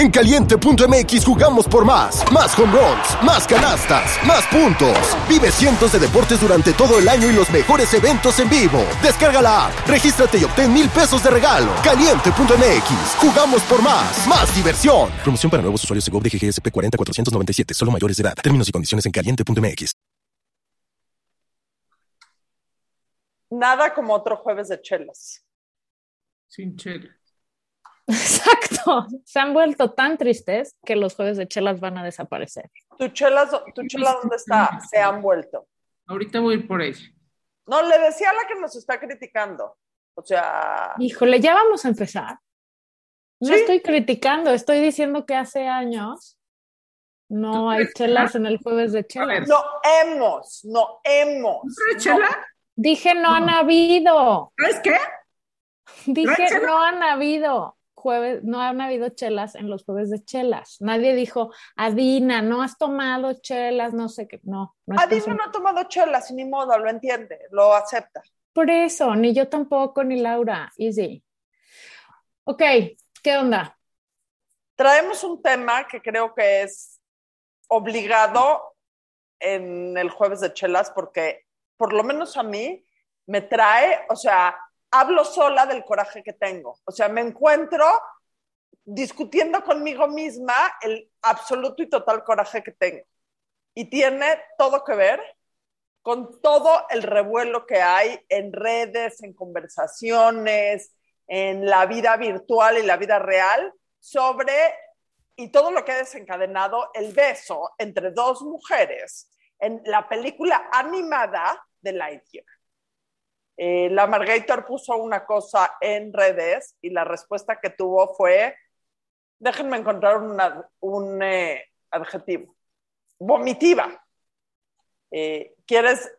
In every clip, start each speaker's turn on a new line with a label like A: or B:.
A: En caliente.mx jugamos por más. Más home runs, más canastas, más puntos. Vive cientos de deportes durante todo el año y los mejores eventos en vivo. Descarga la app, regístrate y obtén mil pesos de regalo. Caliente.mx, jugamos por más. Más diversión. Promoción para nuevos usuarios de GOV de GGSP 40497, solo mayores de edad. Términos y condiciones en caliente.mx.
B: Nada como otro jueves de chelas.
C: Sin chela.
D: Exacto. Se han vuelto tan tristes que los jueves de chelas van a desaparecer.
B: ¿Tu chela, tu chela dónde está? Se han vuelto.
C: Ahorita voy a ir por ella.
B: No, le decía a la que nos está criticando. O sea.
D: Híjole, ya vamos a empezar. No
B: ¿Sí?
D: estoy criticando, estoy diciendo que hace años no
C: ¿Tú
D: hay chelas
C: no?
D: en el jueves de chelas.
B: No hemos, no hemos.
C: ¿Otra chela?
D: Dije no han habido.
C: ¿Sabes qué?
D: Dije no han habido jueves, no han habido chelas en los jueves de chelas. Nadie dijo, Adina, no has tomado chelas, no sé qué. No, no
B: Adina no ha tomado chelas, ni modo, lo entiende, lo acepta.
D: Por eso, ni yo tampoco, ni Laura. Easy. Ok, ¿qué onda?
B: Traemos un tema que creo que es obligado en el jueves de chelas porque por lo menos a mí me trae, o sea, hablo sola del coraje que tengo. O sea, me encuentro discutiendo conmigo misma el absoluto y total coraje que tengo. Y tiene todo que ver con todo el revuelo que hay en redes, en conversaciones, en la vida virtual y la vida real sobre y todo lo que ha desencadenado el beso entre dos mujeres en la película animada de Lightyear. Eh, la Margator puso una cosa en redes y la respuesta que tuvo fue, déjenme encontrar un eh, adjetivo, vomitiva. Eh, ¿Quieres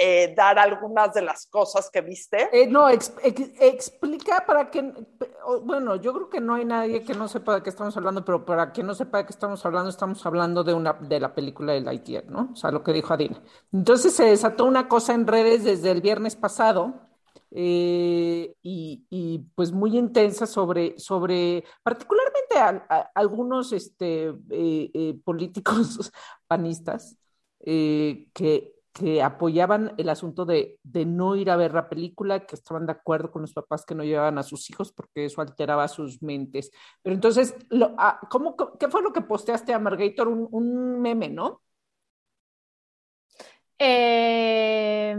B: eh, dar algunas de las cosas que viste?
C: Eh, no, ex- ex- explica para que, bueno, yo creo que no hay nadie que no sepa de qué estamos hablando, pero para quien no sepa de qué estamos hablando, estamos hablando de una de la película de Lightyear, ¿no? O sea, lo que dijo Adina. Entonces se desató una cosa en redes desde el viernes pasado eh, y, pues muy intensa sobre, sobre particularmente a, a- algunos este, políticos panistas que, que apoyaban el asunto de, de no ir a ver la película, que estaban de acuerdo con los papás que no llevaban a sus hijos porque eso alteraba sus mentes. Pero entonces, ah, ¿cómo, ¿qué fue lo que posteaste a Margator? Un, meme, ¿no?
D: Eh,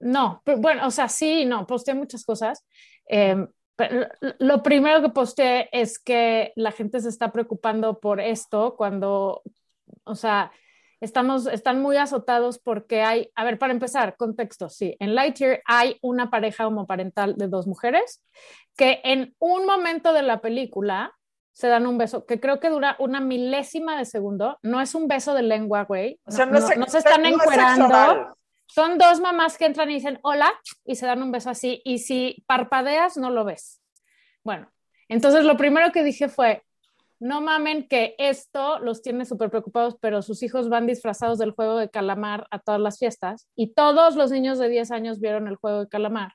D: no, pero bueno, o sea, sí, no, posteé muchas cosas. Pero lo primero que posteé es que la gente se está preocupando por esto cuando, o sea, estamos, están muy azotados porque hay, a ver, para empezar, contexto, sí, en Lightyear hay una pareja homoparental de dos mujeres que en un momento de la película se dan un beso que creo que dura una milésima de segundo, no es un beso de lengua, güey,
B: O sea,
D: no, no- se están encuerando. Son dos mamás que entran y dicen hola y se dan un beso así. Y si parpadeas, no lo ves. Bueno, entonces lo primero que dije fue, no mamen que esto los tiene súper preocupados, pero sus hijos van disfrazados del juego de calamar a todas las fiestas y todos los niños de 10 años vieron el juego de calamar,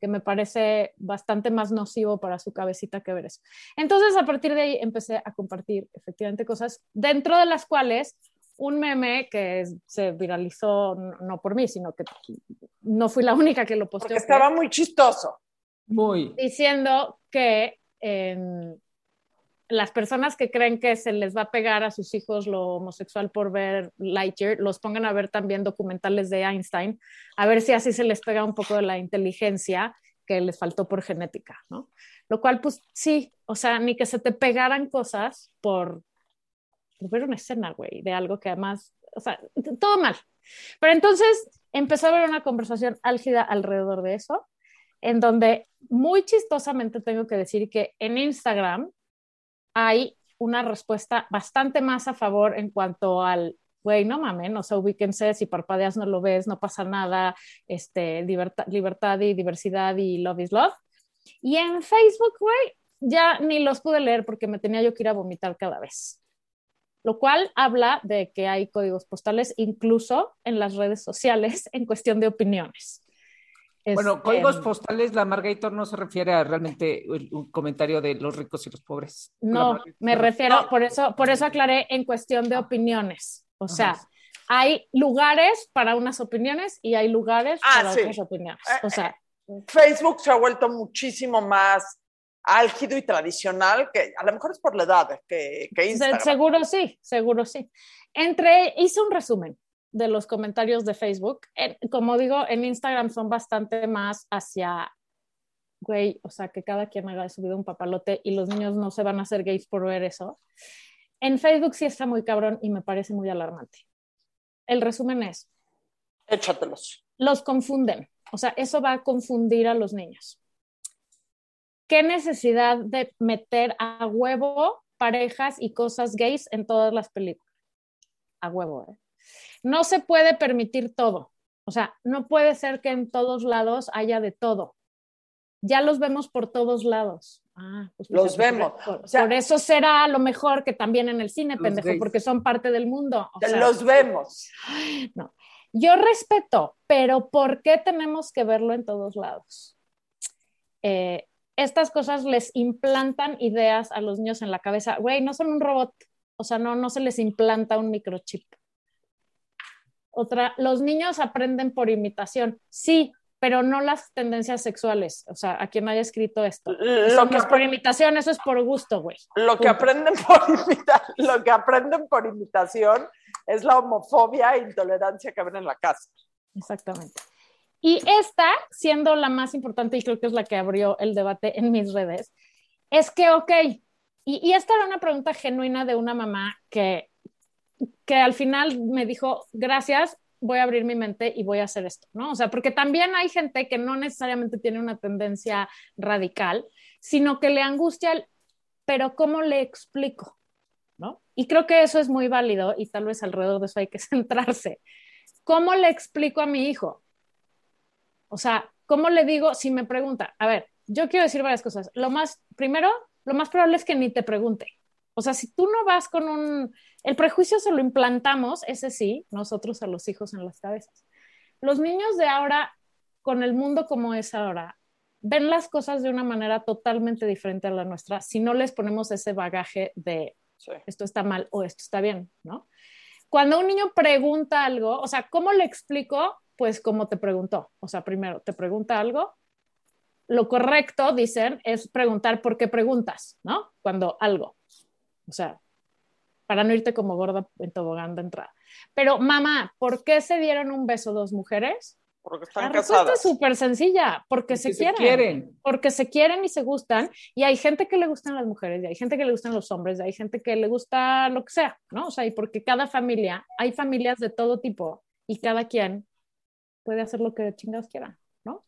D: que me parece bastante más nocivo para su cabecita que ver eso. Entonces, a partir de ahí empecé a compartir efectivamente cosas, dentro de las cuales un meme que se viralizó no, por mí, sino que no fui la única que lo posteó.
B: Porque estaba muy chistoso.
C: Muy.
D: diciendo que em, las personas que creen que se les va a pegar a sus hijos lo homosexual por ver Lightyear, los pongan a ver también documentales de Einstein, a ver si así se les pega un poco de la inteligencia que les faltó por genética, ¿no? Lo cual, pues sí, o sea, ni que se te pegaran cosas por, ver una escena, güey, de algo que además, o sea, todo mal. Pero entonces empezó a haber una conversación álgida alrededor de eso, en donde muy chistosamente tengo que decir que en Instagram hay una respuesta bastante más a favor en cuanto al, güey, no mamen, o sea, ubíquense, si parpadeas no lo ves, no pasa nada, este, libertad, libertad y diversidad y love is love. Y en Facebook, güey, ya ni los pude leer porque me tenía yo que ir a vomitar cada vez. Lo cual habla de que hay códigos postales incluso en las redes sociales en cuestión de opiniones.
C: Bueno, códigos
D: Este,
C: postales, la Margator no se refiere a realmente un comentario de los ricos y los pobres.
D: No, me refiero,
B: No.
D: por eso, por eso aclaré en cuestión de opiniones. O sea,
C: Ajá.
D: hay lugares para unas opiniones y hay lugares
B: Ah,
D: para
B: sí.
D: otras opiniones. O sea,
B: Facebook se ha vuelto muchísimo más álgido y tradicional, que a lo mejor es por la edad que, que Instagram.
D: seguro sí, seguro sí. Entre, hice un resumen de los comentarios de Facebook. En- como digo, en Instagram son bastante más hacia, güey, o sea, que cada quien haga de su vida un papalote y los niños no se van a hacer gays por ver eso. En Facebook sí está muy cabrón y me parece muy alarmante. El resumen es,
B: Échatelos.
D: los confunden. O sea, eso va a confundir a los niños. ¿Qué necesidad de meter a huevo parejas y cosas gays en todas las películas? A huevo, ¿eh? No se puede permitir todo. O sea, no puede ser que en todos lados haya de todo. Ya los vemos por todos lados. Ah, pues
B: Los
D: fíjate,
B: vemos.
D: Por,
B: O sea-
D: por eso será lo mejor que también en el cine,
C: Los
D: pendejo,
C: gays.
D: porque son parte del mundo. O sea,
B: los vemos.
D: no. Yo respeto, pero ¿por qué tenemos que verlo en todos lados? Eh, estas cosas les implantan ideas a los niños en la cabeza. Güey, no son un robot. O sea, no, no se les implanta un microchip. Otra, los niños aprenden por imitación. Sí, pero no las tendencias sexuales. O sea, a quien haya escrito esto. Eso
B: Lo
D: no
B: que,
D: es por imitación, eso es por gusto, güey.
B: lo que aprenden por imita- lo que aprenden por imitación es la homofobia e intolerancia que ven en la casa.
D: Exactamente. Y esta, siendo la más importante, y creo que es la que abrió el debate en mis redes, es que, ok, y, y esta era una pregunta genuina de una mamá que, que al final me dijo, gracias, voy a abrir mi mente y voy a hacer esto, ¿no? O sea, porque también hay gente que no necesariamente tiene una tendencia radical, sino que le angustia el, pero ¿cómo le explico? ¿No? Y creo que eso es muy válido y tal vez alrededor de eso hay que centrarse. ¿Cómo le explico a mi hijo? O sea, ¿cómo le digo si me pregunta? A ver, yo quiero decir varias cosas. Lo más, primero, lo más probable es que ni te pregunte. O sea, si tú no vas con un... El prejuicio se lo implantamos, ese sí, nosotros a los hijos en las cabezas. Los niños de ahora, con el mundo como es ahora, ven las cosas de una manera totalmente diferente a la nuestra si no les ponemos ese bagaje de
B: Sí.
D: esto está mal o esto está bien, ¿no? Cuando un niño pregunta algo, o sea, ¿cómo le explico? Pues como te preguntó. O sea, primero te pregunta algo. Lo correcto, dicen, es preguntar por qué preguntas, ¿no? Cuando algo. O sea, para no irte como gorda en tobogán de entrada. Pero, mamá, ¿por qué se dieron un beso dos mujeres?
B: Porque
D: La
B: están
D: respuesta es
B: casadas.
D: súper sencilla, porque,
C: Porque
D: se,
C: se
D: quieren,
C: quieren.
D: Porque se quieren y se gustan. Y hay gente que le gustan las mujeres, y hay gente que le gustan los hombres, y hay gente que le gusta lo que sea, ¿no? O sea, y porque cada familia, hay familias de todo tipo, y cada quien puede hacer lo que chingados quiera, ¿no?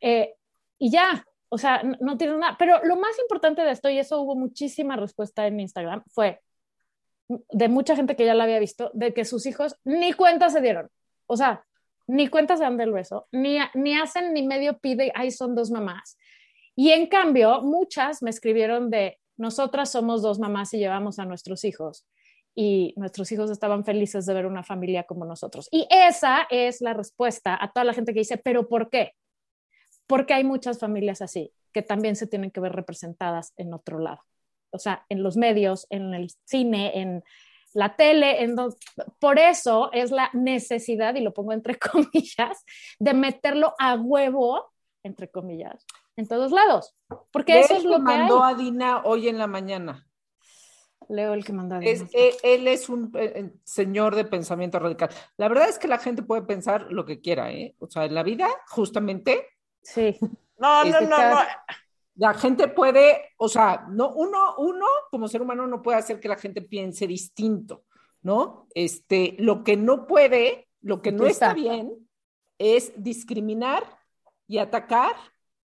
D: Eh, y ya, o sea, no, no tiene nada. Pero lo más importante de esto, y eso hubo muchísima respuesta en Instagram, fue de mucha gente que ya la había visto, de que sus hijos ni cuenta se dieron. O sea, ni cuenta se dan del beso, ni, ni hacen ni medio pide, ahí son dos mamás. Y en cambio, muchas me escribieron de, nosotras somos dos mamás y llevamos a nuestros hijos. Y nuestros hijos estaban felices de ver una familia como nosotros. Y esa es la respuesta a toda la gente que dice, pero ¿por qué? Porque hay muchas familias así, que también se tienen que ver representadas en otro lado. O sea, en los medios, en el cine, en la tele, en do... por eso es la necesidad, y lo pongo entre comillas, de meterlo a huevo, entre comillas, en todos lados. Porque eso es lo que
C: mandó
D: hay.
C: a Dina hoy en la mañana.
D: Leo el que manda a
C: Es,
D: Dina.
C: él, él es un eh, señor de pensamiento radical. La verdad es que la gente puede pensar lo que quiera, ¿eh? O sea, en la vida, justamente,
D: Sí,
B: No, no, no, no.
C: cada- la gente puede, o sea, no, uno, uno como ser humano no puede hacer que la gente piense distinto, ¿no? Este, lo que no puede, lo que no
D: está.
C: bien es discriminar y atacar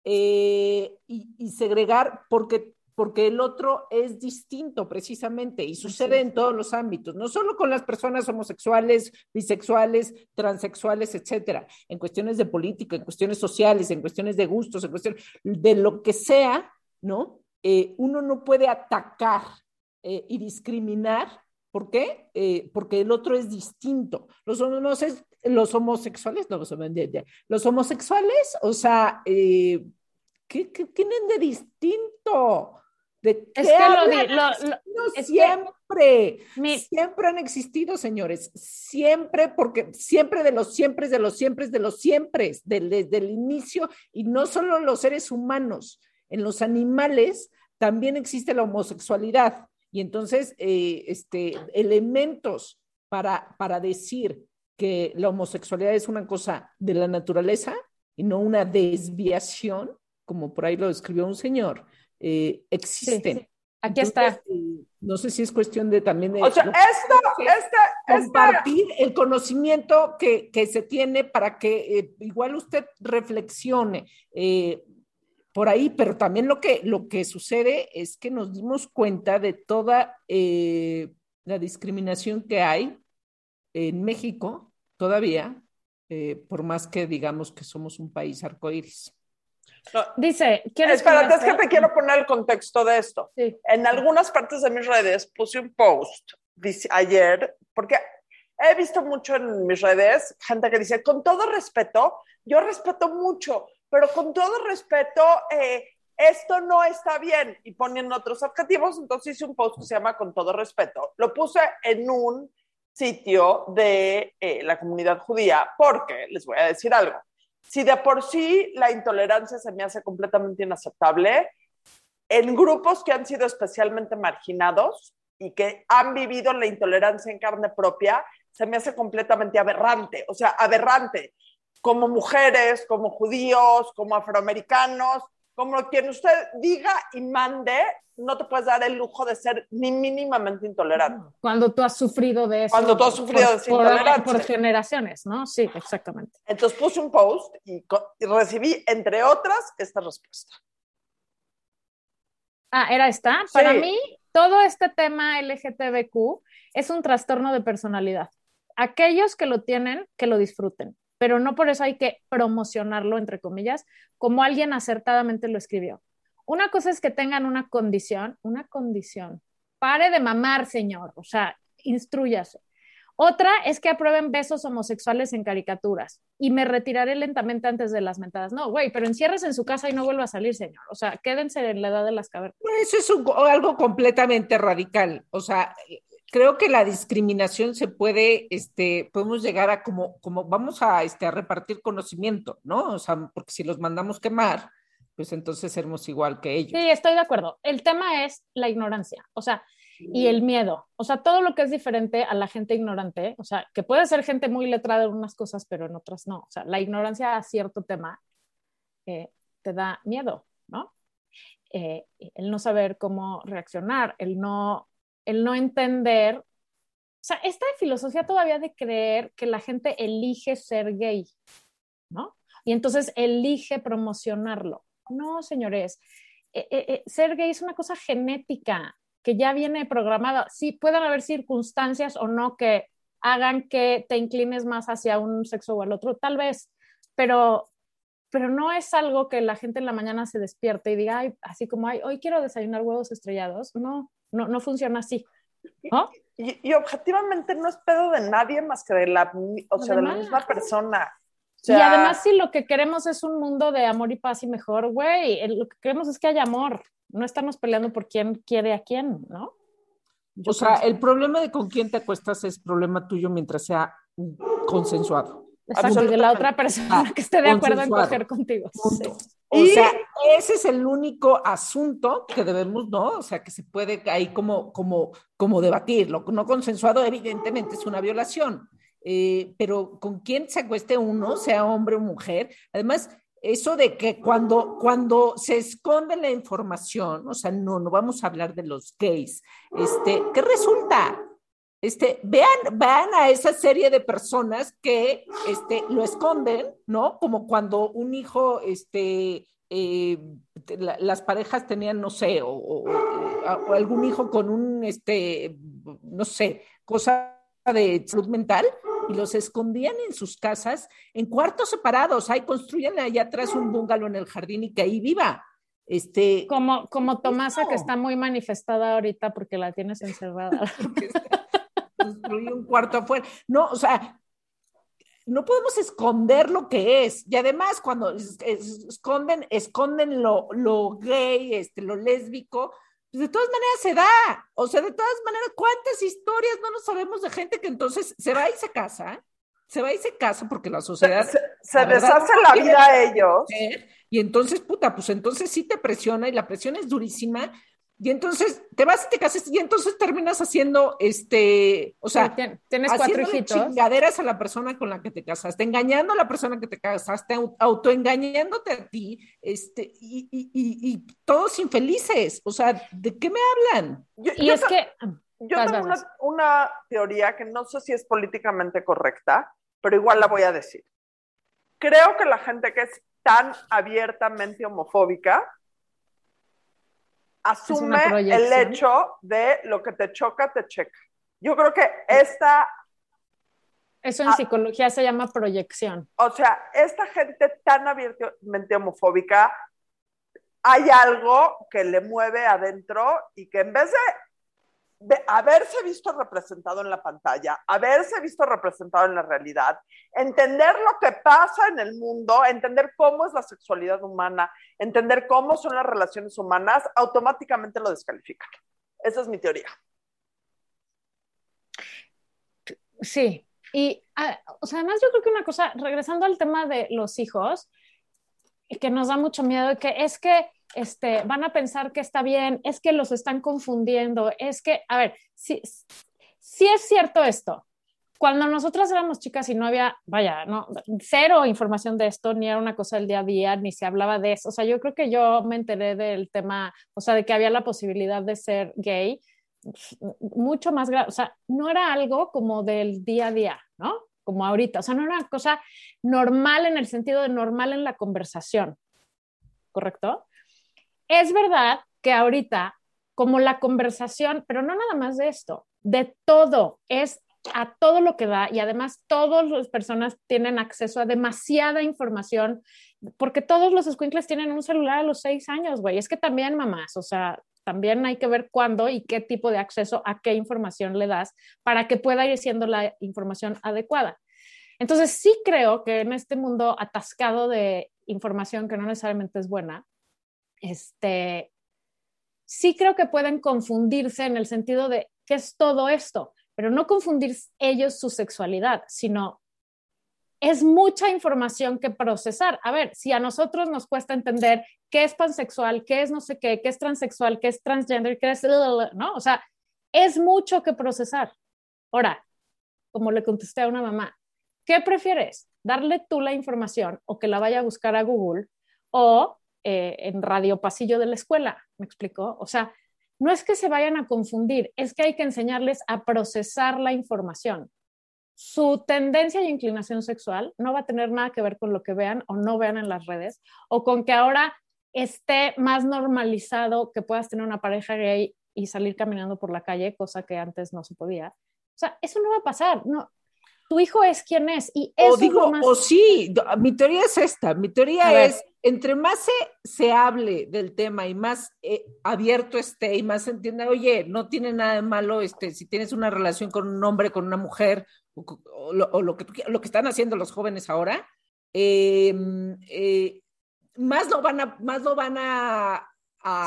C: eh, y, y segregar porque, porque el otro es distinto precisamente y sucede en todos los ámbitos, no solo con las personas homosexuales, bisexuales, transexuales, etcétera, en cuestiones de política, en cuestiones sociales, en cuestiones de gustos, en cuestiones de lo que sea, ¿no? Eh, uno no puede atacar eh, y discriminar. ¿Por qué? Eh, porque el otro es distinto. Los unos es, los homosexuales, no, los homosexuales, o sea, eh, ¿qué, tienen de distinto? ¿De qué siempre, siempre han existido, señores, siempre, porque siempre de los siempre, de los siempre, de los siempre, desde el inicio, y no solo los seres humanos, en los animales también existe la homosexualidad. Y entonces, eh, este, elementos para, para decir que la homosexualidad es una cosa de la naturaleza y no una desviación, como por ahí lo describió un señor, eh, existen.
D: Aquí está.
C: Eh, no sé si es cuestión de también de...
B: O sea, esto,
C: compartir el conocimiento que, que, se tiene para que igual usted reflexione por ahí, pero también lo que, lo que sucede es que nos dimos cuenta de toda eh, la discriminación que hay en México todavía, eh, por más que digamos que somos un país arcoíris.
D: Dice, ¿quieres
B: Espérate, es que te quiero poner el contexto de esto. En algunas partes de mis redes puse un post ayer, porque he visto mucho en mis redes gente que dice, con todo respeto, yo respeto mucho, pero con todo respeto, eh, esto no está bien y ponen otros adjetivos, entonces hice un post que se llama Con todo respeto. Lo puse en un sitio de eh, la comunidad judía porque, les voy a decir algo, si de por sí la intolerancia se me hace completamente inaceptable, en grupos que han sido especialmente marginados y que han vivido la intolerancia en carne propia, se me hace completamente aberrante, o sea, aberrante como mujeres, como judíos, como afroamericanos, como quien usted diga y mande, no te puedes dar el lujo de ser ni mínimamente intolerante.
D: Cuando tú has sufrido de eso.
B: Cuando tú has sufrido de esa intolerancia.
D: Por generaciones, ¿no? Sí, exactamente.
B: Entonces puse un post y, recibí, entre otras, esta respuesta.
D: Ah, era esta. Para mí, todo este tema LGTBQ es un trastorno de personalidad. Aquellos que lo tienen, que lo disfruten pero no por eso hay que promocionarlo, entre comillas, como alguien acertadamente lo escribió. Una cosa es que tengan una condición, una condición. Pare de mamar, señor, o sea, instruyase. Otra es que aprueben besos homosexuales en caricaturas y me retiraré lentamente antes de las mentadas. No, güey, pero encierres en su casa y no vuelva a salir, señor. O sea, quédense en la edad de las cavernas.
C: Eso es algo completamente radical. O sea, creo que la discriminación se puede, este, podemos llegar a como, como vamos a, este, a repartir conocimiento, ¿no? O sea, porque si los mandamos quemar, pues entonces seremos igual que ellos.
D: Sí, estoy de acuerdo. El tema es la ignorancia, o sea, y el miedo, o sea, todo lo que es diferente a la gente ignorante, o sea, que puede ser gente muy letrada en unas cosas, pero en otras no. O sea, la ignorancia a cierto tema eh, te da miedo, ¿no? Eh, el no saber cómo reaccionar, el no el no entender, o sea, esta filosofía todavía de creer que la gente elige ser gay, ¿no? Y entonces elige promocionarlo. No, señores, eh, eh, eh, ser gay es una cosa genética que ya viene programada. Sí, pueden haber circunstancias o no que hagan que te inclines más hacia un sexo o al otro, tal vez, pero, pero no es algo que la gente en la mañana se despierte y diga, Ay, así como, Ay, hoy quiero desayunar huevos estrellados. No, no, no funciona así.
B: Y, objetivamente no es pedo de nadie más que de la, o sea, de la misma persona.
D: y además, si lo que queremos es un mundo de amor y paz y mejor, güey, lo que queremos es que haya amor. No estamos peleando por quién quiere a quién, ¿no?
C: o sea, el problema de con quién te acuestas es problema tuyo mientras sea consensuado.
D: Exacto, de la otra persona que esté de acuerdo en coger contigo.
C: O sea, ese es el único asunto que debemos, ¿no? O sea, que se puede ahí como, como, como debatir. Lo no consensuado, evidentemente, es una violación. Eh, pero con quién se acueste uno, sea hombre o mujer. Además, eso de que cuando, cuando se esconde la información, o sea, no, no vamos a hablar de los gays, este, ¿qué resulta? Este, vean, vean a esa serie de personas que este, lo esconden, ¿no? Como cuando un hijo, este, eh, las parejas tenían, no sé, o, algún hijo con un, este, no sé, cosa de salud mental y los escondían en sus casas en cuartos separados. Ahí construyen allá atrás un bungalow en el jardín y que ahí viva. Este,
D: como, como Tomasa, que está muy manifestada ahorita porque la tienes encerrada.
C: construir un cuarto afuera. No, o sea, no podemos esconder lo que es. Y además, cuando esconden, esconden lo, lo gay, este, lo lésbico, pues de todas maneras se da. O sea, de todas maneras, ¿cuántas historias no nos sabemos de gente que entonces se va y se casa? Se va y se casa porque la sociedad.
B: Se, deshace la vida a ellos.
C: Y entonces, puta, pues entonces sí te presiona y la presión es durísima y entonces te vas y te casas y entonces terminas haciendo, este, o sea,
D: tienes cuatro hijitos.
C: chingaderas a la persona con la que te casaste, engañando a la persona que te casaste, autoengañándote a ti, este, y, y, y, todos infelices. O sea, ¿de qué me hablan?
D: y es que...
B: Yo tengo una, una teoría que no sé si es políticamente correcta, pero igual la voy a decir. Creo que la gente que es tan abiertamente homofóbica asume el hecho de lo que te choca, te checa. Yo creo que esta...
D: Eso en psicología se llama proyección.
B: O sea, esta gente tan abiertamente homofóbica, hay algo que le mueve adentro y que en vez de de haberse visto representado en la pantalla, haberse visto representado en la realidad, entender lo que pasa en el mundo, entender cómo es la sexualidad humana, entender cómo son las relaciones humanas, automáticamente lo descalifican. Esa es mi teoría.
D: Sí, y ah, o sea, además yo creo que una cosa, regresando al tema de los hijos, que nos da mucho miedo, que es que este, van a pensar que está bien, es que los están confundiendo, es que, a ver, si, si es cierto esto. Cuando nosotras éramos chicas y no había, vaya, no, cero información de esto, ni era una cosa del día a día, ni se hablaba de eso. O sea, yo creo que yo me enteré del tema, o sea, de que había la posibilidad de ser gay, mucho más grave. O sea, no era algo como del día a día, ¿no? Como ahorita. O sea, no era una cosa normal en el sentido de normal en la conversación. ¿Correcto? Es verdad que ahorita, como la conversación, pero no nada más de esto, de todo, es a todo lo que da y además todas las personas tienen acceso a demasiada información porque todos los squinkles tienen un celular a los seis años, güey. Es que también mamás, o sea, también hay que ver cuándo y qué tipo de acceso a qué información le das para que pueda ir siendo la información adecuada. Entonces, sí creo que en este mundo atascado de información que no necesariamente es buena, este, sí creo que pueden confundirse en el sentido de qué es todo esto, pero no confundir ellos su sexualidad, sino es mucha información que procesar. A ver, si a nosotros nos cuesta entender qué es pansexual, qué es no sé qué, qué es transexual, qué es transgender, qué es... ¿no? O sea, es mucho que procesar. Ahora, como le contesté a una mamá, ¿qué prefieres? ¿Darle tú la información o que la vaya a buscar a Google o eh, en radio pasillo de la escuela, ¿me explicó? O sea, no es que se vayan a confundir, es que hay que enseñarles a procesar la información. Su tendencia e inclinación sexual no va a tener nada que ver con lo que vean o no vean en las redes, o con que ahora esté más normalizado que puedas tener una pareja gay y salir caminando por la calle, cosa que antes no se podía. O sea, eso no va a pasar. No, tu hijo es quien es. Y eso
C: o digo, o sí, mi teoría es esta, mi teoría es, entre más se, se, hable del tema y más eh, abierto esté y más se entienda, oye, no tiene nada de malo este, si tienes una relación con un hombre, con una mujer, o, lo, que, lo que están haciendo los jóvenes ahora, em, eh, más lo van a, más lo van a,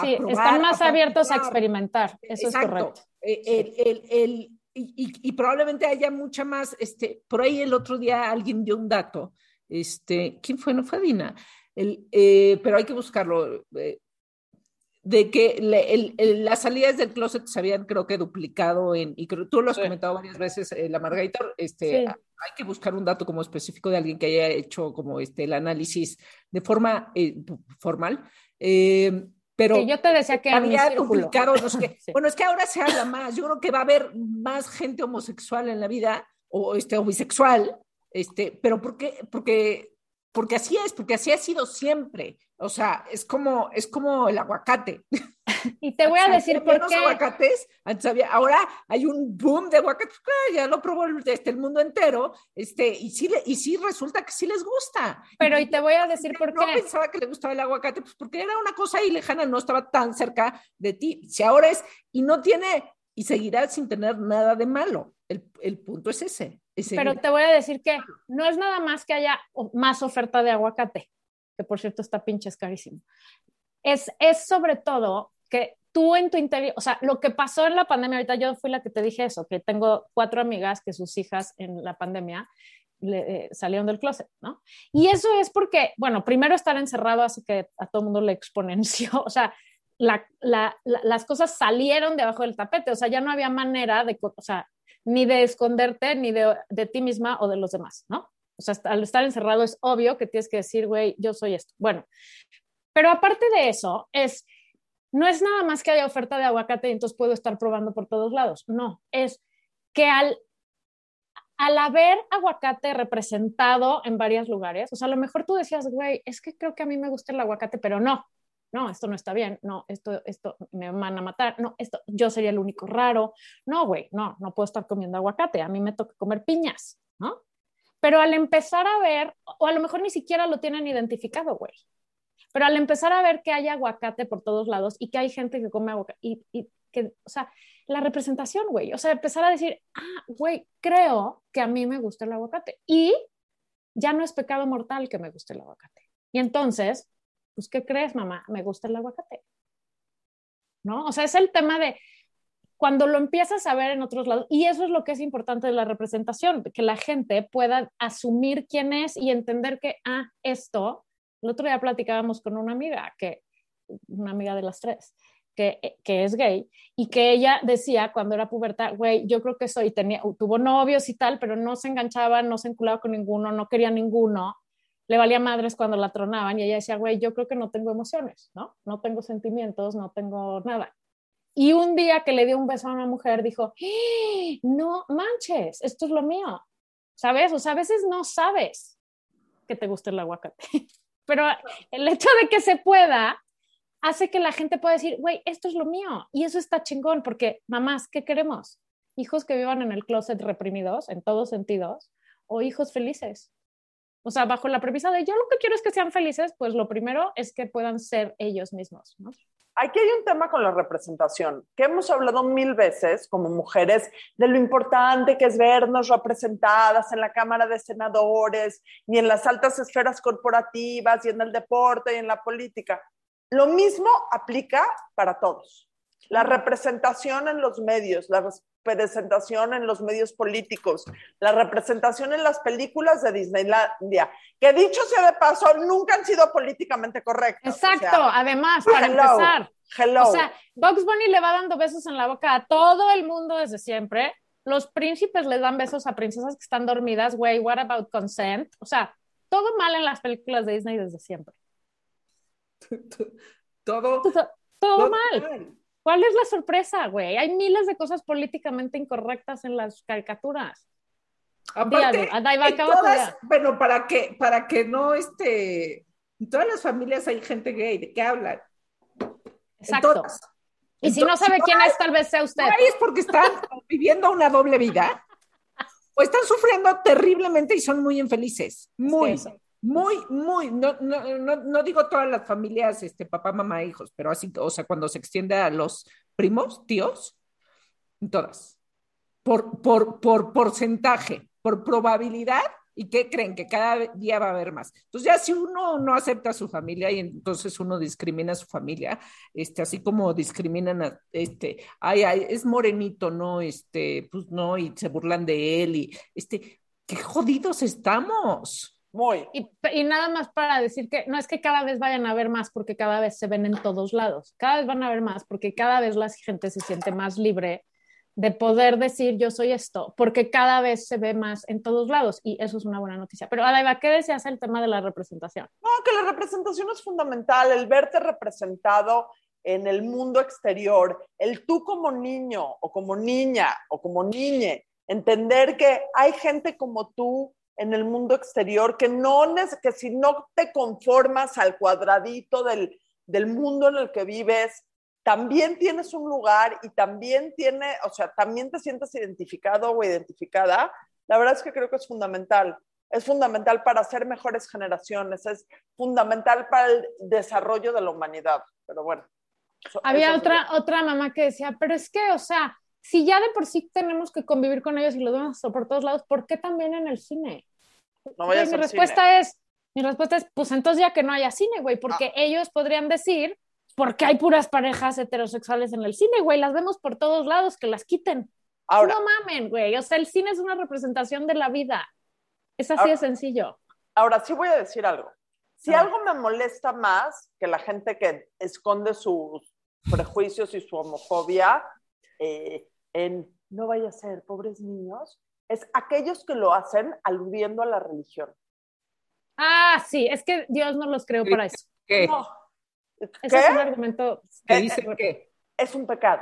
D: sí, están más abiertos a experimentar, eso es correcto.
C: Eh, el, el y, probablemente haya mucha más, este, por ahí el otro día alguien dio un dato, este, ¿quién fue? No fue Dina, el, eh, pero hay que buscarlo, eh, de que las salidas del closet se habían creo que duplicado en, y creo, tú lo has comentado varias veces, eh, la Margarita, este, hay que buscar un dato como específico de alguien que haya hecho como este, el análisis de forma formal. Pero
D: yo te decía que
C: bueno, es que ahora se habla más, yo creo que va a haber más gente homosexual en la vida, o, este, o bisexual, este, pero ¿por qué? Porque, porque así es, porque así ha sido siempre, o sea, es como, es como el aguacate.
D: Y te voy a decir por qué.
C: aguacates, antes había, ahora hay un boom de aguacates, ya lo probó el, este, el mundo entero, este, y sí, y sí resulta que sí les gusta.
D: Pero y, te voy a decir por qué.
C: No pensaba que le gustaba el aguacate, pues porque era una cosa ahí lejana, no estaba tan cerca de ti. Si ahora es, y no tiene, y seguirá sin tener nada de malo. El, el punto es ese.
D: Pero te voy a decir que no es nada más que haya más oferta de aguacate, que por cierto está pinches carísimo. Es, es sobre todo que tú en tu interior, o sea, lo que pasó en la pandemia, ahorita yo fui la que te dije eso, que tengo cuatro amigas que sus hijas en la pandemia le, eh, salieron del closet, ¿no? Y eso es porque, bueno, primero estar encerrado hace que a todo el mundo le exponenció, o sea, la, la, las cosas salieron debajo del tapete, o sea, ya no había manera de, o sea, ni de esconderte, ni de, de ti misma o de los demás, ¿no? O sea, al estar encerrado es obvio que tienes que decir, güey, yo soy esto. Bueno, pero aparte de eso, es, no es nada más que haya oferta de aguacate y entonces puedo estar probando por todos lados. No, es que al, al haber aguacate representado en varios lugares, o sea, a lo mejor tú decías, güey, es que creo que a mí me gusta el aguacate, pero no, no, esto no está bien, no, esto, esto me van a matar, no, esto, yo sería el único raro, no, güey, no, no puedo estar comiendo aguacate, a mí me toca comer piñas, ¿no? Pero al empezar a ver, o a lo mejor ni siquiera lo tienen identificado, güey, pero al empezar a ver que hay aguacate por todos lados y que hay gente que come aguacate y, y que, o sea, la representación, güey, o sea, empezar a decir, ah, güey, creo que a mí me gusta el aguacate y ya no es pecado mortal que me guste el aguacate. Y entonces, pues, ¿qué crees, mamá? Me gusta el aguacate. ¿No? O sea, es el tema de cuando lo empiezas a ver en otros lados, y eso es lo que es importante de la representación, que la gente pueda asumir quién es y entender que, ah, esto, el otro día platicábamos con una amiga, que, una amiga de las tres, que, que, es gay y que ella decía cuando era puberta, güey, yo creo que soy, tenía, tuvo novios y tal, pero no se enganchaba, no se enculaba con ninguno, no quería ninguno le valía madres cuando la tronaban y ella decía, güey, yo creo que no tengo emociones, ¿no? No tengo sentimientos, no tengo nada. Y un día que le dio un beso a una mujer, dijo, ¡Eh! no manches, esto es lo mío, ¿sabes? O sea, a veces no sabes que te gusta el aguacate, pero el hecho de que se pueda hace que la gente pueda decir, güey, esto es lo mío. Y eso está chingón, porque mamás, ¿qué queremos? Hijos que vivan en el closet reprimidos, en todos sentidos, o hijos felices. O sea, bajo la premisa de yo lo que quiero es que sean felices, pues lo primero es que puedan ser ellos mismos. ¿no?
B: Aquí hay un tema con la representación, que hemos hablado mil veces como mujeres de lo importante que es vernos representadas en la Cámara de Senadores y en las altas esferas corporativas y en el deporte y en la política. Lo mismo aplica para todos. La representación en los medios, la representación en los medios políticos, la representación en las películas de Disneylandia, que dicho sea de paso, nunca han sido políticamente correctas.
D: Exacto, además, para empezar.
B: Hello.
D: O sea, Box Bunny le va dando besos en la boca a todo el mundo desde siempre. Los príncipes le dan besos a princesas que están dormidas. Güey, what about consent? O sea, todo mal en las películas de Disney desde siempre.
C: todo,
D: todo, mal. ¿Cuál es la sorpresa, güey? Hay miles de cosas políticamente incorrectas en las caricaturas.
C: Aparte, todas, bueno, para que, para que no, este, en todas las familias hay gente gay, ¿de qué hablan?
D: Exacto. y si no sabe quién es, tal vez sea usted.
C: es porque están viviendo una doble vida o están sufriendo terriblemente y son muy infelices. Muy. Muy, muy, no, no, no, no, digo todas las familias, este, papá, mamá, hijos, pero así, o sea, cuando se extiende a los primos, tíos, todas. Por, por, por porcentaje, por probabilidad, ¿y qué creen? Que cada día va a haber más. Entonces, ya si uno no acepta a su familia y entonces uno discrimina a su familia, este, así como discriminan a, este, ay, ay, es morenito, no, este, pues no, y se burlan de él, y este, qué jodidos estamos.
B: Muy.
D: Y, nada más para decir que no es que cada vez vayan a ver más porque cada vez se ven en todos lados, cada vez van a ver más porque cada vez la gente se siente más libre de poder decir yo soy esto, porque cada vez se ve más en todos lados y eso es una buena noticia. Pero Adaiva, ¿qué decías el tema de la representación?
B: No, que la representación es fundamental, el verte representado en el mundo exterior, el tú como niño o como niña o como niñe, entender que hay gente como tú en el mundo exterior, que, no, que si no te conformas al cuadradito del, del mundo en el que vives, también tienes un lugar y también tiene, o sea, también te sientes identificado o identificada, la verdad es que creo que es fundamental. Es fundamental para ser mejores generaciones, es fundamental para el desarrollo de la humanidad. Pero bueno.
D: Había otra, otra mamá que decía, pero es que, o sea, si ya de por sí tenemos que convivir con ellos y los vemos por todos lados, ¿por qué también en el cine?
B: No
D: mi respuesta
B: cine.
D: es, mi respuesta es, pues entonces ya que no haya cine, güey, porque
B: Ah.
D: ellos podrían decir, porque hay puras parejas heterosexuales en el cine, güey, las vemos por todos lados, que las quiten.
B: Ahora,
D: no mamen, güey, o sea, el cine es una representación de la vida. Es así
B: Ahora-
D: de sencillo.
B: ahora sí voy a decir algo. Si
D: Ah.
B: algo me molesta más que la gente que esconde sus prejuicios y su homofobia eh, en no vaya a ser pobres niños, es aquellos que lo hacen aludiendo a la religión.
D: Ah, sí, es que Dios no los creó para eso.
C: ¿Qué?
B: No.
D: Ese es un argumento
C: ¿Qué
B: Eh,
C: dice qué?
B: Es un pecado.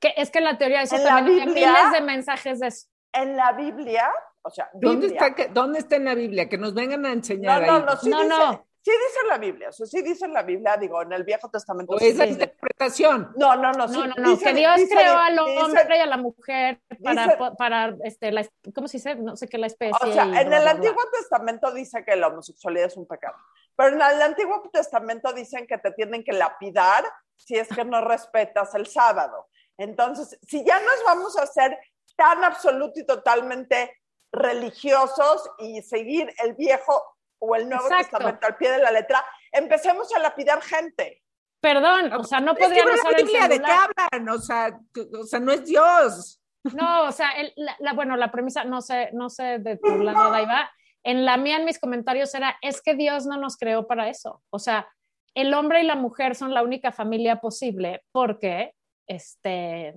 D: que es que la teoría dice
B: En la
D: también hay
B: Biblia-
D: miles de mensajes de eso.
B: En la Biblia, o sea,
C: ¿Dónde
B: Biblia.
C: está, que- ¿Dónde está en la Biblia? Que nos vengan a
B: No,
C: enseñar
B: no,
C: ahí.
B: no, sí
D: No,
B: dice,
D: no.
B: Sí dice en la Biblia, o sea, sí dice en la Biblia, digo, en el Viejo Testamento.
C: ¿O
B: sí
C: es la
B: dice-
C: interpretación?
B: No, no, no, sí,
D: No, no, no,
B: dice-
D: que Dios
B: dice-
D: creó al
B: dice-
D: hombre y a la mujer para,
B: dice-
D: para este, la, ¿cómo se dice? No sé qué, la especie.
B: O sea, en
D: bla,
B: el
D: bla, bla.
B: Antiguo Testamento dice que la homosexualidad es un pecado, pero en el Antiguo Testamento dicen que te tienen que lapidar si es que no respetas el sábado. Entonces, si ya nos vamos a hacer tan absoluto y totalmente religiosos y seguir el Viejo o el Nuevo
D: Exacto.
B: Testamento al pie de la letra, empecemos a lapidar gente.
D: Perdón, o sea, no
C: Es que
D: podrían
C: la
D: usar el
C: Biblia, ¿de qué hablan? O sea, o sea, no es Dios.
D: No, o sea, el- la, la- bueno, la premisa, no sé, no sé de tu lado, Daiva. En la mía, en mis comentarios era, es que Dios no nos creó para eso. O sea, el hombre y la mujer son la única familia posible porque, este,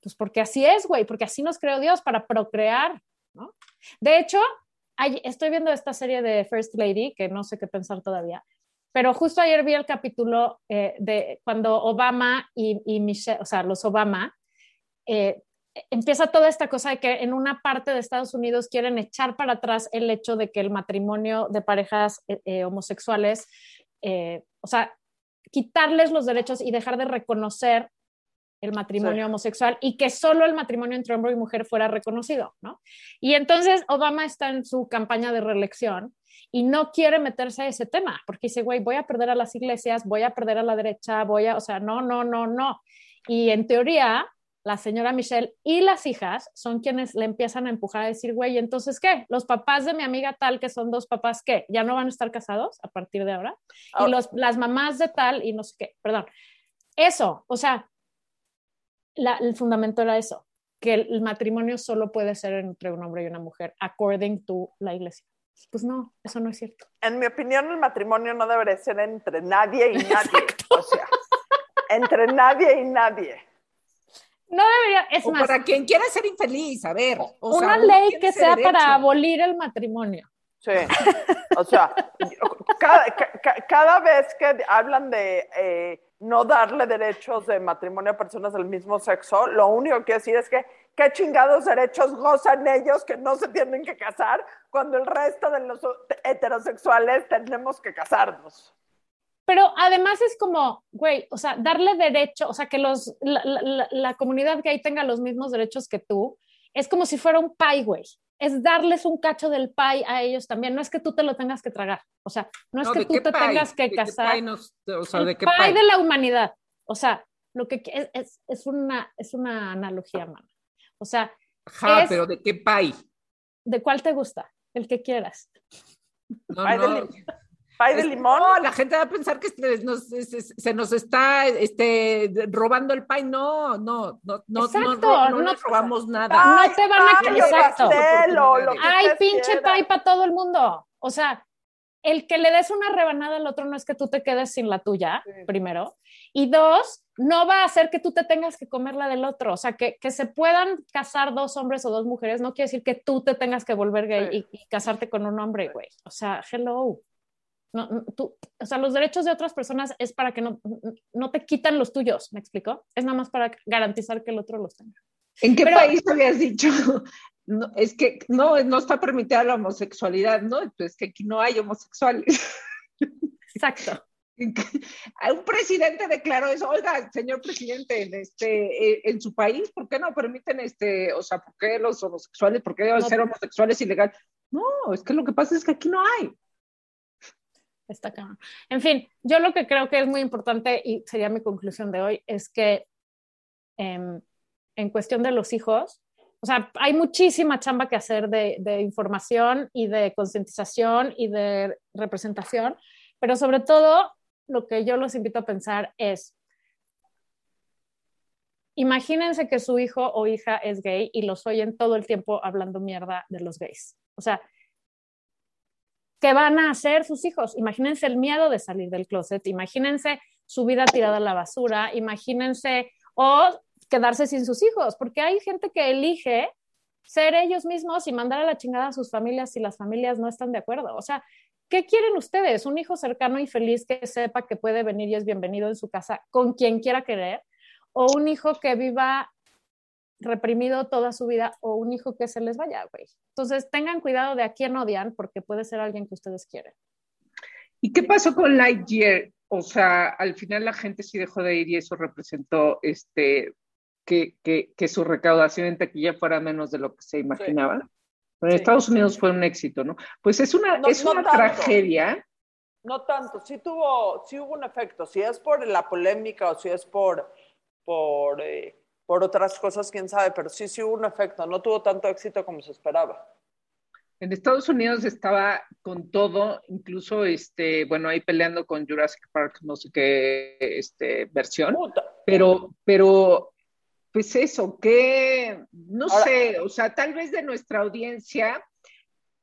D: pues porque así es, güey, porque así nos creó Dios para procrear, ¿no? De hecho, hay- estoy viendo esta serie de First Lady, que no sé qué pensar todavía, pero justo ayer vi el capítulo eh, de cuando Obama y, y Michelle, o sea, los Obama, eh, empieza toda esta cosa de que en una parte de Estados Unidos quieren echar para atrás el hecho de que el matrimonio de parejas eh, eh, homosexuales, eh, o sea, quitarles los derechos y dejar de reconocer el matrimonio
B: Sí.
D: homosexual y que solo el matrimonio entre hombre y mujer fuera reconocido, ¿no? Y entonces Obama está en su campaña de reelección y no quiere meterse a ese tema, porque dice, güey, voy a perder a las iglesias, voy a perder a la derecha, voy a, o sea, no, no, no, no. Y en teoría, la señora Michelle y las hijas son quienes le empiezan a empujar a decir, güey, entonces, ¿qué? Los papás de mi amiga tal, que son dos papás, ¿qué? ¿Ya no van a estar casados a partir de ahora? Y
B: Ahora-
D: los, las mamás de tal y no sé qué, perdón. Eso, o sea, la- el fundamento era eso, que el, el matrimonio solo puede ser entre un hombre y una mujer, according to la iglesia. Pues no, eso no es cierto.
B: En mi opinión, el matrimonio no debería ser entre nadie y nadie. O sea, entre nadie y nadie.
D: No debería, es
C: O
D: más,
C: para quien quiera ser infeliz, a ver. o sea,
D: una
C: uno
D: ley que sea
C: derecho.
D: para abolir el matrimonio.
B: Sí. O sea, cada, ca- cada vez que hablan de eh, no darle derechos de matrimonio a personas del mismo sexo, lo único que decir es que qué chingados derechos gozan ellos que no se tienen que casar cuando el resto de los heterosexuales tenemos que casarnos.
D: Pero además es como, güey, o sea, darle derecho, o sea, que los, la, la- la- comunidad gay tenga los mismos derechos que tú, es como si fuera un pie, güey. Es darles un cacho del pie a ellos también. No es que tú te lo tengas que tragar. O sea, no es
C: No,
D: que
C: ¿de
D: tú te
C: pie?
D: tengas que
C: ¿De qué
D: casar.
C: pie nos- o sea,
D: el
C: ¿de qué
D: pie
C: pie?
D: de la humanidad. O sea, lo que es, es, es una, es una analogía, mano. O sea,
C: Ajá,
D: es-
C: pero ¿de qué pay?
D: ¿de cuál te gusta? El que quieras.
C: No,
B: Pie de
C: no.
B: Pie de limón.
C: No, la gente va a pensar que se nos, se, nos está este, robando el pay. No, no, no, no,
D: Exacto,
C: no, no
D: no-
C: nos robamos nada.
D: no te van a-
B: pie
D: exacto.
B: pastel o lo que ustedes
D: pinche pie para todo el mundo. O sea, el que le des una rebanada al otro no es que tú te quedes sin la tuya,
B: Sí.
D: primero. Y dos, no va a hacer que tú te tengas que comer la del otro. O sea, que, que se puedan casar dos hombres o dos mujeres no quiere decir que tú te tengas que volver gay
B: Sí.
D: y, y casarte con un hombre, güey. O sea, hello. No, tú, o sea, los derechos de otras personas es para que no, no te quitan los tuyos, ¿me explico? Es nada más para garantizar que el otro los tenga.
C: ¿En qué
D: Pero-
C: país habías dicho? No, es que no, no está permitida la homosexualidad, ¿no? Es que aquí no hay homosexuales.
D: Exacto.
C: Un presidente declaró eso, oiga, señor presidente, en, este, eh, en su país, ¿por qué no permiten, este, o sea, por qué los homosexuales, por qué deben
D: No.
C: ser homosexuales ilegal? No, es que lo que pasa es que aquí no hay.
D: Está cabrón. En fin, yo lo que creo que es muy importante y sería mi conclusión de hoy es que em, en cuestión de los hijos, o sea, hay muchísima chamba que hacer de, de información y de concientización y de representación, pero sobre todo lo que yo los invito a pensar es, imagínense que su hijo o hija es gay y los oyen todo el tiempo hablando mierda de los gays. O sea, ¿qué van a hacer sus hijos? Imagínense el miedo de salir del closet, imagínense su vida tirada a la basura, imagínense o quedarse sin sus hijos, porque hay gente que elige ser ellos mismos y mandar a la chingada a sus familias si las familias no están de acuerdo. O sea, ¿qué quieren ustedes? ¿Un hijo cercano y feliz que sepa que puede venir y es bienvenido en su casa con quien quiera querer? ¿O un hijo que viva reprimido toda su vida o un hijo que se les vaya, güey? Entonces, tengan cuidado de a quién odian porque puede ser alguien que ustedes quieren.
C: ¿Y qué pasó con Lightyear? O sea, al final la gente sí dejó de ir y eso representó este, que, que, que su recaudación en taquilla fuera menos de lo que se imaginaba. Pero en Estados Unidos fue un éxito, ¿no? Pues es una, es una tragedia.
B: No tanto, sí tuvo, sí hubo un efecto. Si es por la polémica o si es por, por, eh, por otras cosas, quién sabe, pero sí, sí hubo un efecto. No tuvo tanto éxito como se esperaba.
C: En Estados Unidos estaba con todo, incluso, este, bueno, ahí peleando con Jurassic Park, no sé qué este, versión, pero, pero, pues eso, que, no sé, o sea, tal vez de nuestra audiencia,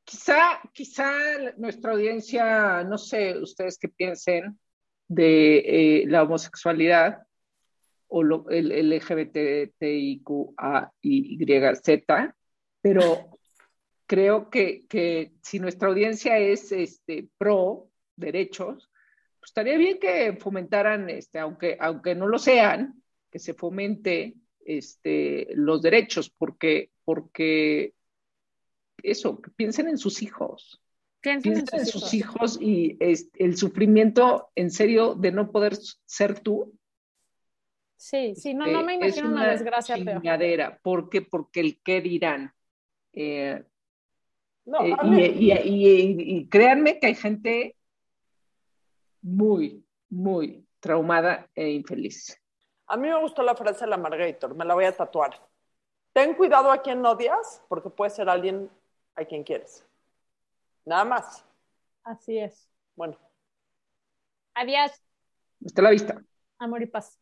C: quizá, quizá nuestra audiencia, no sé, ustedes qué piensen de eh, la homosexualidad o lo, el LGBTIQAYZ, pero creo que, que si nuestra audiencia es este, pro derechos, pues estaría bien que fomentaran, este, aunque, aunque no lo sean, que se fomente este, los derechos, porque, porque eso, que piensen en sus hijos. Piensen, en, sus, hijos. y el sufrimiento en serio de no poder ser tú.
D: Sí, sí, no, no me este, imagino una, desgracia
C: peor. ¿Por qué? Porque el qué dirán. Eh, eh, y, créanme que hay gente muy, muy traumada e infeliz.
B: A mí me gustó la frase de la Margator, me la voy a tatuar. Ten cuidado a quien odias, porque puede ser alguien a quien quieres. Nada más.
D: Así es.
B: Bueno.
D: Adiós.
C: Hasta la vista.
D: Amor y paz.